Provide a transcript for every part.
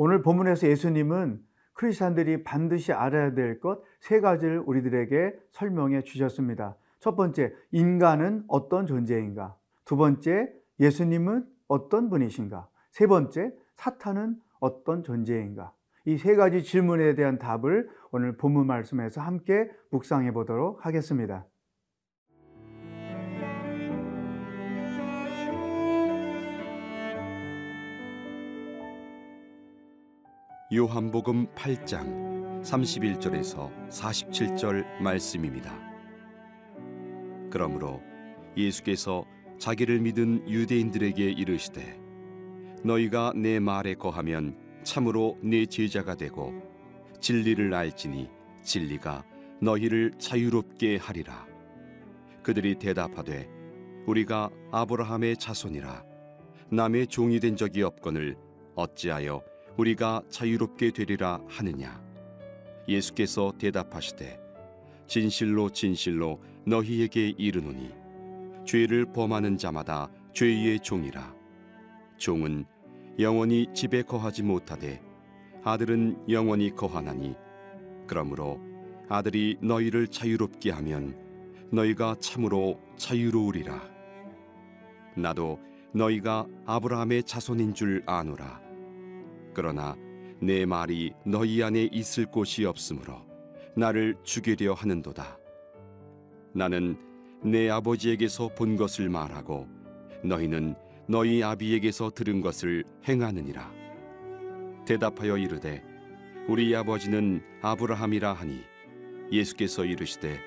오늘 본문에서 예수님은 크리스찬들이 반드시 알아야 될 것 세 가지를 우리들에게 설명해 주셨습니다. 첫 번째, 인간은 어떤 존재인가? 두 번째, 예수님은 어떤 분이신가? 세 번째, 사탄은 어떤 존재인가? 이 세 가지 질문에 대한 답을 오늘 본문 말씀에서 함께 묵상해 보도록 하겠습니다. 요한복음 8장 31절에서 47절 말씀입니다. 그러므로 예수께서 자기를 믿은 유대인들에게 이르시되 너희가 내 말에 거하면 참으로 내 제자가 되고 진리를 알지니 진리가 너희를 자유롭게 하리라. 그들이 대답하되 우리가 아브라함의 자손이라 남의 종이 된 적이 없거늘 어찌하여 우리가 자유롭게 되리라 하느냐? 예수께서 대답하시되 진실로 진실로 너희에게 이르노니 죄를 범하는 자마다 죄의 종이라. 종은 영원히 집에 거하지 못하되 아들은 영원히 거하나니 그러므로 아들이 너희를 자유롭게 하면 너희가 참으로 자유로우리라. 나도 너희가 아브라함의 자손인 줄 아노라 그러나 내 말이 너희 안에 있을 곳이 없으므로 나를 죽이려 하는도다. 나는 내 아버지에게서 본 것을 말하고 너희는 너희 아비에게서 들은 것을 행하느니라. 대답하여 이르되 우리 아버지는 아브라함이라 하니 예수께서 이르시되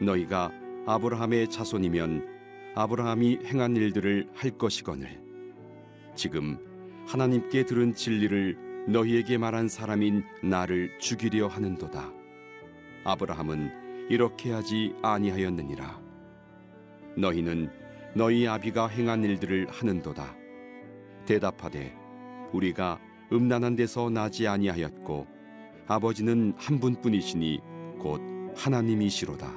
너희가 아브라함의 자손이면 아브라함이 행한 일들을 할 것이거늘 지금 하나님께 들은 진리를 너희에게 말한 사람인 나를 죽이려 하는도다. 아브라함은 이렇게 하지 아니하였느니라. 너희는 너희 아비가 행한 일들을 하는도다. 대답하되 우리가 음란한 데서 나지 아니하였고 아버지는 한 분뿐이시니 곧 하나님이시로다.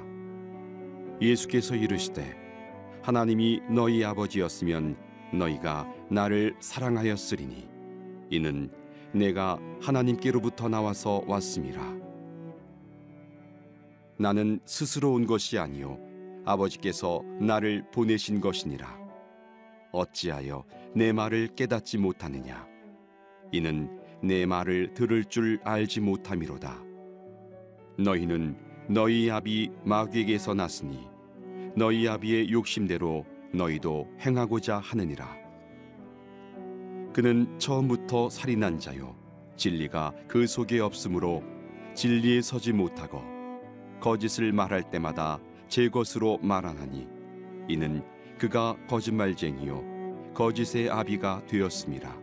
예수께서 이르시되 하나님이 너희 아버지였으면 너희가 나를 사랑하였으리니 이는 내가 하나님께로부터 나와서 왔음이라. 나는 스스로 온 것이 아니요 아버지께서 나를 보내신 것이니라. 어찌하여 내 말을 깨닫지 못하느냐? 이는 내 말을 들을 줄 알지 못함이로다. 너희는 너희 아비 마귀에게서 났으니 너희 아비의 욕심대로 너희도 행하고자 하느니라. 그는 처음부터 살인한 자요 진리가 그 속에 없으므로 진리에 서지 못하고 거짓을 말할 때마다 제 것으로 말하나니 이는 그가 거짓말쟁이요 거짓의 아비가 되었습니다.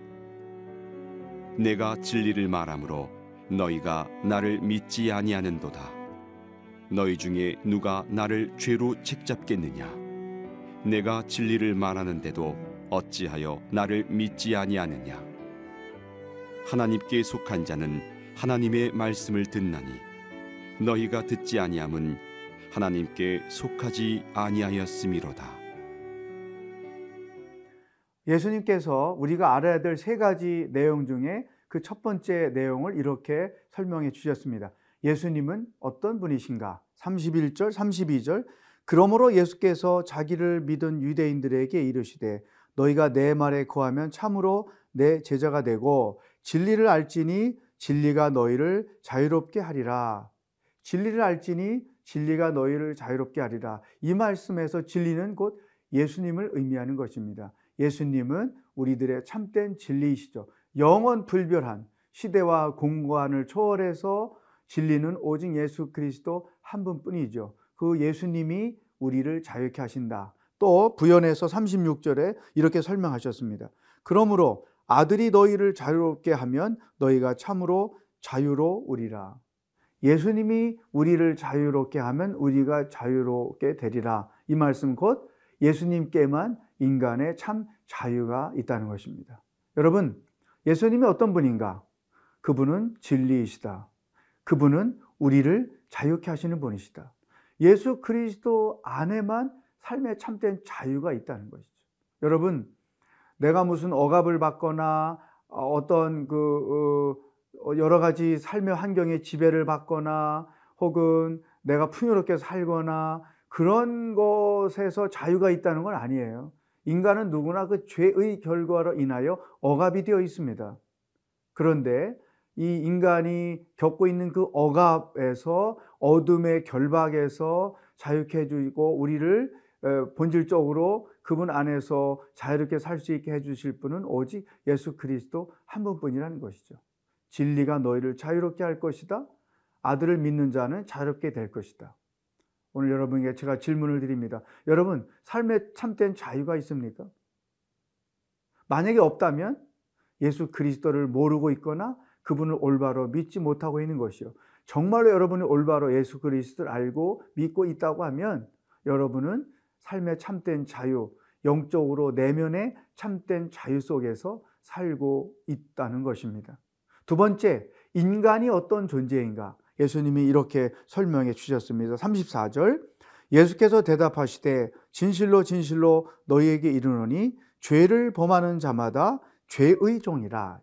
내가 진리를 말하므로 너희가 나를 믿지 아니하는도다. 너희 중에 누가 나를 죄로 책잡겠느냐? 내가 진리를 말하는데도 어찌하여 나를 믿지 아니하느냐 하나님께 속한 자는 하나님의 말씀을 듣나니 너희가 듣지 아니함은 하나님께 속하지 아니하였음이로다 예수님께서 우리가 알아야 될 세 가지 내용 중에 그 첫 번째 내용을 이렇게 설명해 주셨습니다. 예수님은 어떤 분이신가? 31절, 32절 그러므로 예수께서 자기를 믿은 유대인들에게 이르시되 너희가 내 말에 거하면 참으로 내 제자가 되고 진리를 알지니 진리가 너희를 자유롭게 하리라. 진리를 알지니 진리가 너희를 자유롭게 하리라. 이 말씀에서 진리는 곧 예수님을 의미하는 것입니다. 예수님은 우리들의 참된 진리이시죠. 영원 불별한 시대와 공간을 초월해서 진리는 오직 예수 그리스도 한 분뿐이죠. 그 예수님이 우리를 자유케 하신다. 또 부연해서 36절에 이렇게 설명하셨습니다. 그러므로 아들이 너희를 자유롭게 하면 너희가 참으로 자유로우리라. 예수님이 우리를 자유롭게 하면 우리가 자유롭게 되리라. 이 말씀 곧 예수님께만 인간의 참 자유가 있다는 것입니다. 여러분, 예수님이 어떤 분인가? 그분은 진리이시다. 그분은 우리를 자유케 하시는 분이시다. 예수 그리스도 안에만 삶의 참된 자유가 있다는 것이죠. 여러분, 내가 무슨 억압을 받거나 어, 어떤 그 어, 여러 가지 삶의 환경에 지배를 받거나 혹은 내가 풍요롭게 살거나 그런 것에서 자유가 있다는 건 아니에요. 인간은 누구나 그 죄의 결과로 인하여 억압이 되어 있습니다. 그런데 이 인간이 겪고 있는 그 억압에서 어둠의 결박에서 자유케 해주고 우리를 본질적으로 그분 안에서 자유롭게 살 수 있게 해주실 분은 오직 예수 그리스도 한 분뿐이라는 것이죠. 진리가 너희를 자유롭게 할 것이다. 아들을 믿는 자는 자유롭게 될 것이다. 오늘 여러분에게 제가 질문을 드립니다. 여러분, 삶에 참된 자유가 있습니까? 만약에 없다면 예수 그리스도를 모르고 있거나 그분을 올바로 믿지 못하고 있는 것이요. 정말로 여러분이 올바로 예수 그리스도를 알고 믿고 있다고 하면 여러분은 삶의 참된 자유, 영적으로 내면의 참된 자유 속에서 살고 있다는 것입니다. 두 번째, 인간이 어떤 존재인가? 예수님이 이렇게 설명해 주셨습니다. 34절. 예수께서 대답하시되 진실로 진실로 너희에게 이르노니 죄를 범하는 자마다 죄의 종이라.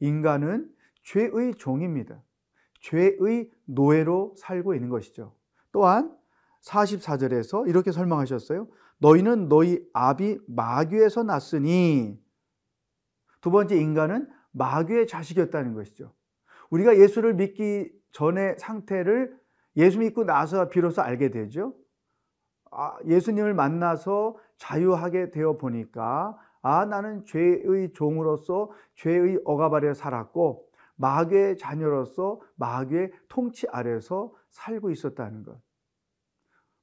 인간은 죄의 종입니다. 죄의 노예로 살고 있는 것이죠. 또한 44절에서 이렇게 설명하셨어요. 너희는 너희 아비 마귀에서 났으니 두 번째 인간은 마귀의 자식이었다는 것이죠. 우리가 예수를 믿기 전의 상태를 예수 믿고 나서 비로소 알게 되죠. 아, 예수님을 만나서 자유하게 되어 보니까 아 나는 죄의 종으로서 죄의 억압 아래 살았고 마귀의 자녀로서 마귀의 통치 아래서 살고 있었다는 것.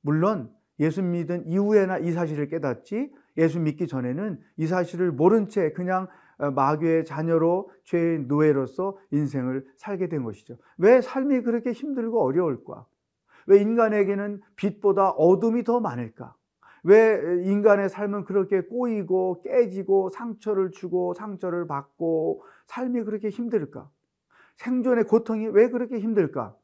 물론 예수 믿은 이후에나 이 사실을 깨닫지 예수 믿기 전에는 이 사실을 모른 채 그냥 어, 마귀의 자녀로 죄의 노예로서 인생을 살게 된 것이죠. 왜 삶이 그렇게 힘들고 어려울까? 왜 인간에게는 빛보다 어둠이 더 많을까? 왜 인간의 삶은 그렇게 꼬이고 깨지고 상처를 주고 상처를 받고 삶이 그렇게 힘들까? 생존의 고통이 왜 그렇게 힘들까?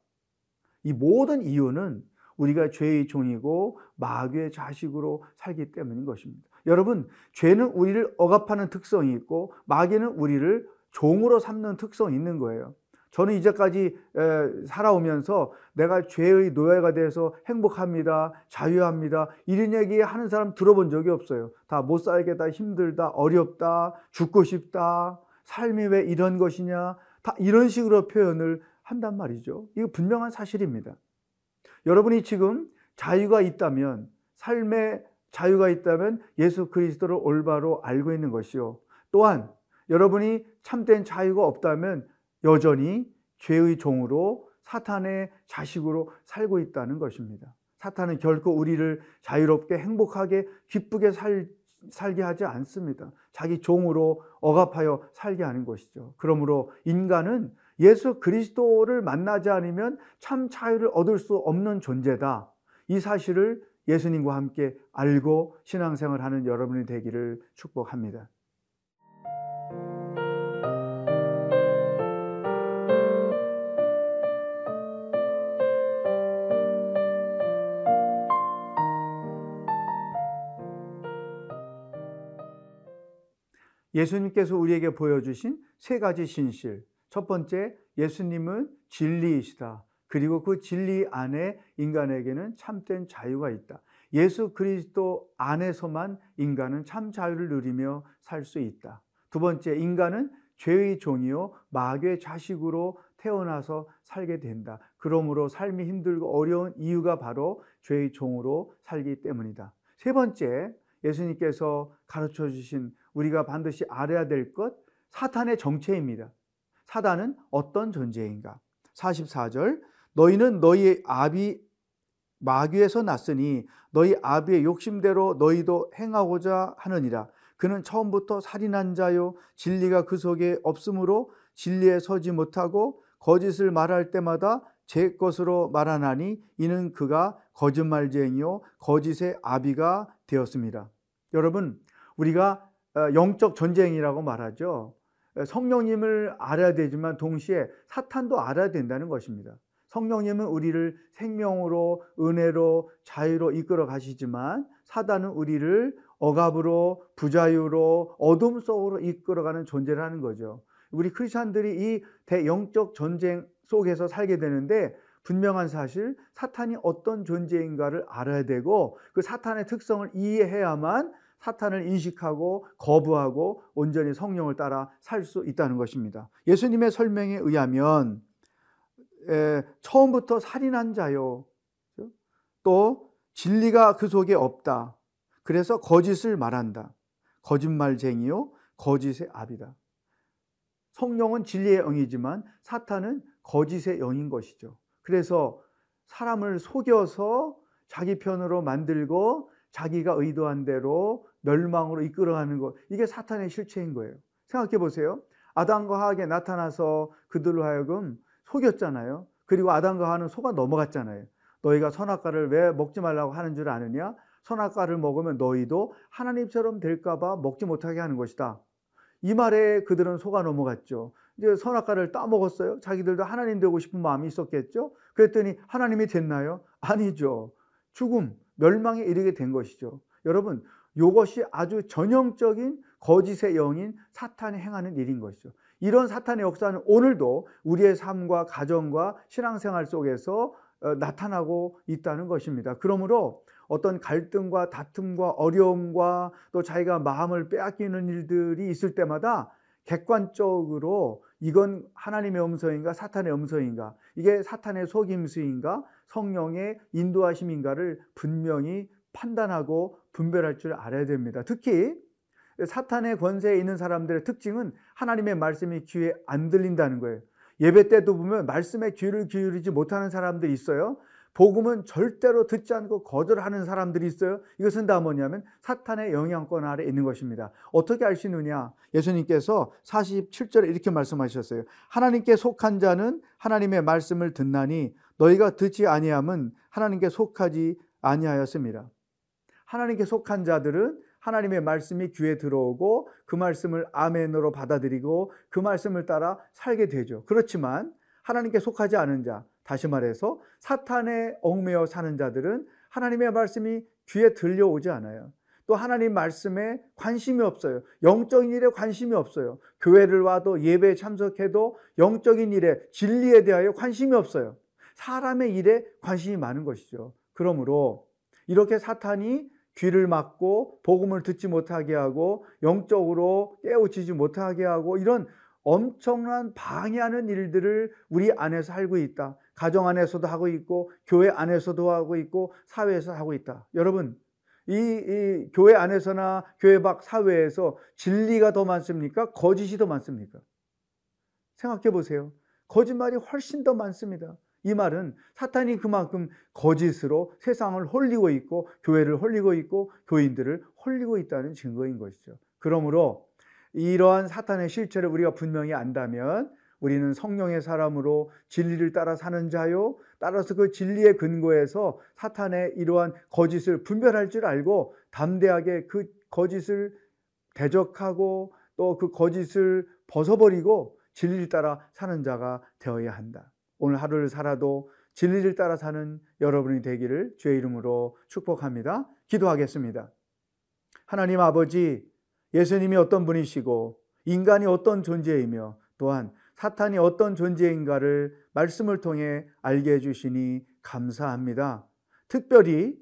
이 모든 이유는 우리가 죄의 종이고 마귀의 자식으로 살기 때문인 것입니다. 여러분, 죄는 우리를 억압하는 특성이 있고 마귀는 우리를 종으로 삼는 특성이 있는 거예요. 저는 이제까지 살아오면서 내가 죄의 노예가 돼서 행복합니다, 자유합니다, 이런 얘기 하는 사람 들어본 적이 없어요. 다 못 살겠다, 힘들다, 어렵다, 죽고 싶다, 삶이 왜 이런 것이냐, 다 이런 식으로 표현을 한단 말이죠. 이거 분명한 사실입니다. 여러분이 지금 자유가 있다면, 삶의 자유가 있다면 예수 그리스도를 올바로 알고 있는 것이요. 또한 여러분이 참된 자유가 없다면 여전히 죄의 종으로 사탄의 자식으로 살고 있다는 것입니다. 사탄은 결코 우리를 자유롭게 행복하게 기쁘게 살, 살게 하지 않습니다. 자기 종으로 억압하여 살게 하는 것이죠. 그러므로 인간은 예수 그리스도를 만나지 않으면 참 자유를 얻을 수 없는 존재다. 이 사실을 예수님과 함께 알고 신앙생활 하는 여러분이 되기를 축복합니다. 예수님께서 우리에게 보여주신 세 가지 신실. 첫 번째, 예수님은 진리이시다. 그리고 그 진리 안에 인간에게는 참된 자유가 있다. 예수 그리스도 안에서만 인간은 참 자유를 누리며 살 수 있다. 두 번째, 인간은 죄의 종이요 마귀의 자식으로 태어나서 살게 된다. 그러므로 삶이 힘들고 어려운 이유가 바로 죄의 종으로 살기 때문이다. 세 번째, 예수님께서 가르쳐 주신 우리가 반드시 알아야 될 것, 사탄의 정체입니다. 사단은 어떤 존재인가? 44절, 너희는 너희 아비 마귀에서 났으니 너희 아비의 욕심대로 너희도 행하고자 하느니라. 그는 처음부터 살인한 자요 진리가 그 속에 없으므로 진리에 서지 못하고 거짓을 말할 때마다 제 것으로 말하나니 이는 그가 거짓말쟁이요 거짓의 아비가 되었습니다. 여러분 우리가 어, 영적 전쟁이라고 말하죠. 성령님을 알아야 되지만 동시에 사탄도 알아야 된다는 것입니다. 성령님은 우리를 생명으로 은혜로 자유로 이끌어 가시지만 사단은 우리를 억압으로 부자유로 어둠 속으로 이끌어가는 존재라는 거죠. 우리 크리스천들이 이 대영적 전쟁 속에서 살게 되는데 분명한 사실 사탄이 어떤 존재인가를 알아야 되고 그 사탄의 특성을 이해해야만 사탄을 인식하고 거부하고 온전히 성령을 따라 살 수 있다는 것입니다. 예수님의 설명에 의하면 에, 처음부터 살인한 자요. 또 진리가 그 속에 없다. 그래서 거짓을 말한다. 거짓말쟁이요, 거짓의 압이다. 성령은 진리의 영이지만 사탄은 거짓의 영인 것이죠. 그래서 사람을 속여서 자기 편으로 만들고 자기가 의도한 대로 멸망으로 이끌어가는 것. 이게 사탄의 실체인 거예요. 생각해 보세요. 아담과 하악에 나타나서 그들로 하여금 속였잖아요. 그리고 아담과 하는 속아 넘어갔잖아요. 너희가 선악과를 왜 먹지 말라고 하는 줄 아느냐? 선악과를 먹으면 너희도 하나님처럼 될까봐 먹지 못하게 하는 것이다. 이 말에 그들은 속아 넘어갔죠. 이제 선악과를 따먹었어요. 자기들도 하나님 되고 싶은 마음이 있었겠죠. 그랬더니 하나님이 됐나요? 아니죠. 죽음, 멸망에 이르게 된 것이죠. 여러분, 이것이 아주 전형적인 거짓의 영인 사탄이 행하는 일인 것이죠. 이런 사탄의 역사는 오늘도 우리의 삶과 가정과 신앙생활 속에서 어, 나타나고 있다는 것입니다. 그러므로 어떤 갈등과 다툼과 어려움과 또 자기가 마음을 빼앗기는 일들이 있을 때마다 객관적으로 이건 하나님의 음성인가 사탄의 음성인가 이게 사탄의 속임수인가 성령의 인도하심인가를 분명히 판단하고 분별할 줄 알아야 됩니다. 특히 사탄의 권세에 있는 사람들의 특징은 하나님의 말씀이 귀에 안 들린다는 거예요. 예배 때도 보면 말씀에 귀를 기울이지 못하는 사람들이 있어요. 복음은 절대로 듣지 않고 거절하는 사람들이 있어요. 이것은 다 뭐냐면 사탄의 영향권 아래 있는 것입니다. 어떻게 알 수 있느냐? 예수님께서 47절에 이렇게 말씀하셨어요. 하나님께 속한 자는 하나님의 말씀을 듣나니 너희가 듣지 아니함은 하나님께 속하지 아니하였습니다. 하나님께 속한 자들은 하나님의 말씀이 귀에 들어오고 그 말씀을 아멘으로 받아들이고 그 말씀을 따라 살게 되죠. 그렇지만 하나님께 속하지 않은 자, 다시 말해서 사탄에 얽매여 사는 자들은 하나님의 말씀이 귀에 들려오지 않아요. 또 하나님 말씀에 관심이 없어요. 영적인 일에 관심이 없어요. 교회를 와도 예배에 참석해도 영적인 일에 진리에 대하여 관심이 없어요. 사람의 일에 관심이 많은 것이죠. 그러므로 이렇게 사탄이 귀를 막고 복음을 듣지 못하게 하고 영적으로 깨우치지 못하게 하고 이런 엄청난 방해하는 일들을 우리 안에서 하고 있다. 가정 안에서도 하고 있고 교회 안에서도 하고 있고 사회에서 하고 있다. 여러분 이, 이 교회 안에서나 교회 밖 사회에서 진리가 더 많습니까? 거짓이 더 많습니까? 생각해 보세요. 거짓말이 훨씬 더 많습니다. 이 말은 사탄이 그만큼 거짓으로 세상을 홀리고 있고 교회를 홀리고 있고 교인들을 홀리고 있다는 증거인 것이죠. 그러므로 이러한 사탄의 실체를 우리가 분명히 안다면 우리는 성령의 사람으로 진리를 따라 사는 자요. 따라서 그 진리의 근거에서 사탄의 이러한 거짓을 분별할 줄 알고 담대하게 그 거짓을 대적하고 또 그 거짓을 벗어버리고 진리를 따라 사는 자가 되어야 한다. 오늘 하루를 살아도 진리를 따라 사는 여러분이 되기를 주의 이름으로 축복합니다. 기도하겠습니다. 하나님 아버지, 예수님이 어떤 분이시고 인간이 어떤 존재이며 또한 사탄이 어떤 존재인가를 말씀을 통해 알게 해주시니 감사합니다. 특별히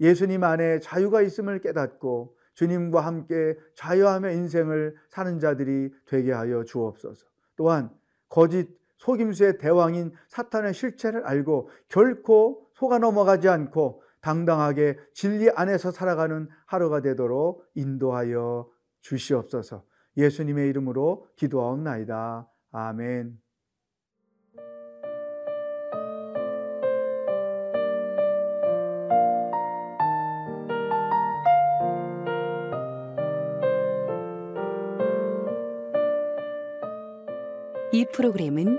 예수님 안에 자유가 있음을 깨닫고 주님과 함께 자유하며 인생을 사는 자들이 되게 하여 주옵소서. 또한 거짓 속임수의 대왕인 사탄의 실체를 알고 결코 속아 넘어가지 않고 당당하게 진리 안에서 살아가는 하루가 되도록 인도하여 주시옵소서. 예수님의 이름으로 기도하옵나이다. 아멘. 이 프로그램은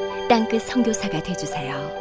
땅끝 선교사가 되주세요.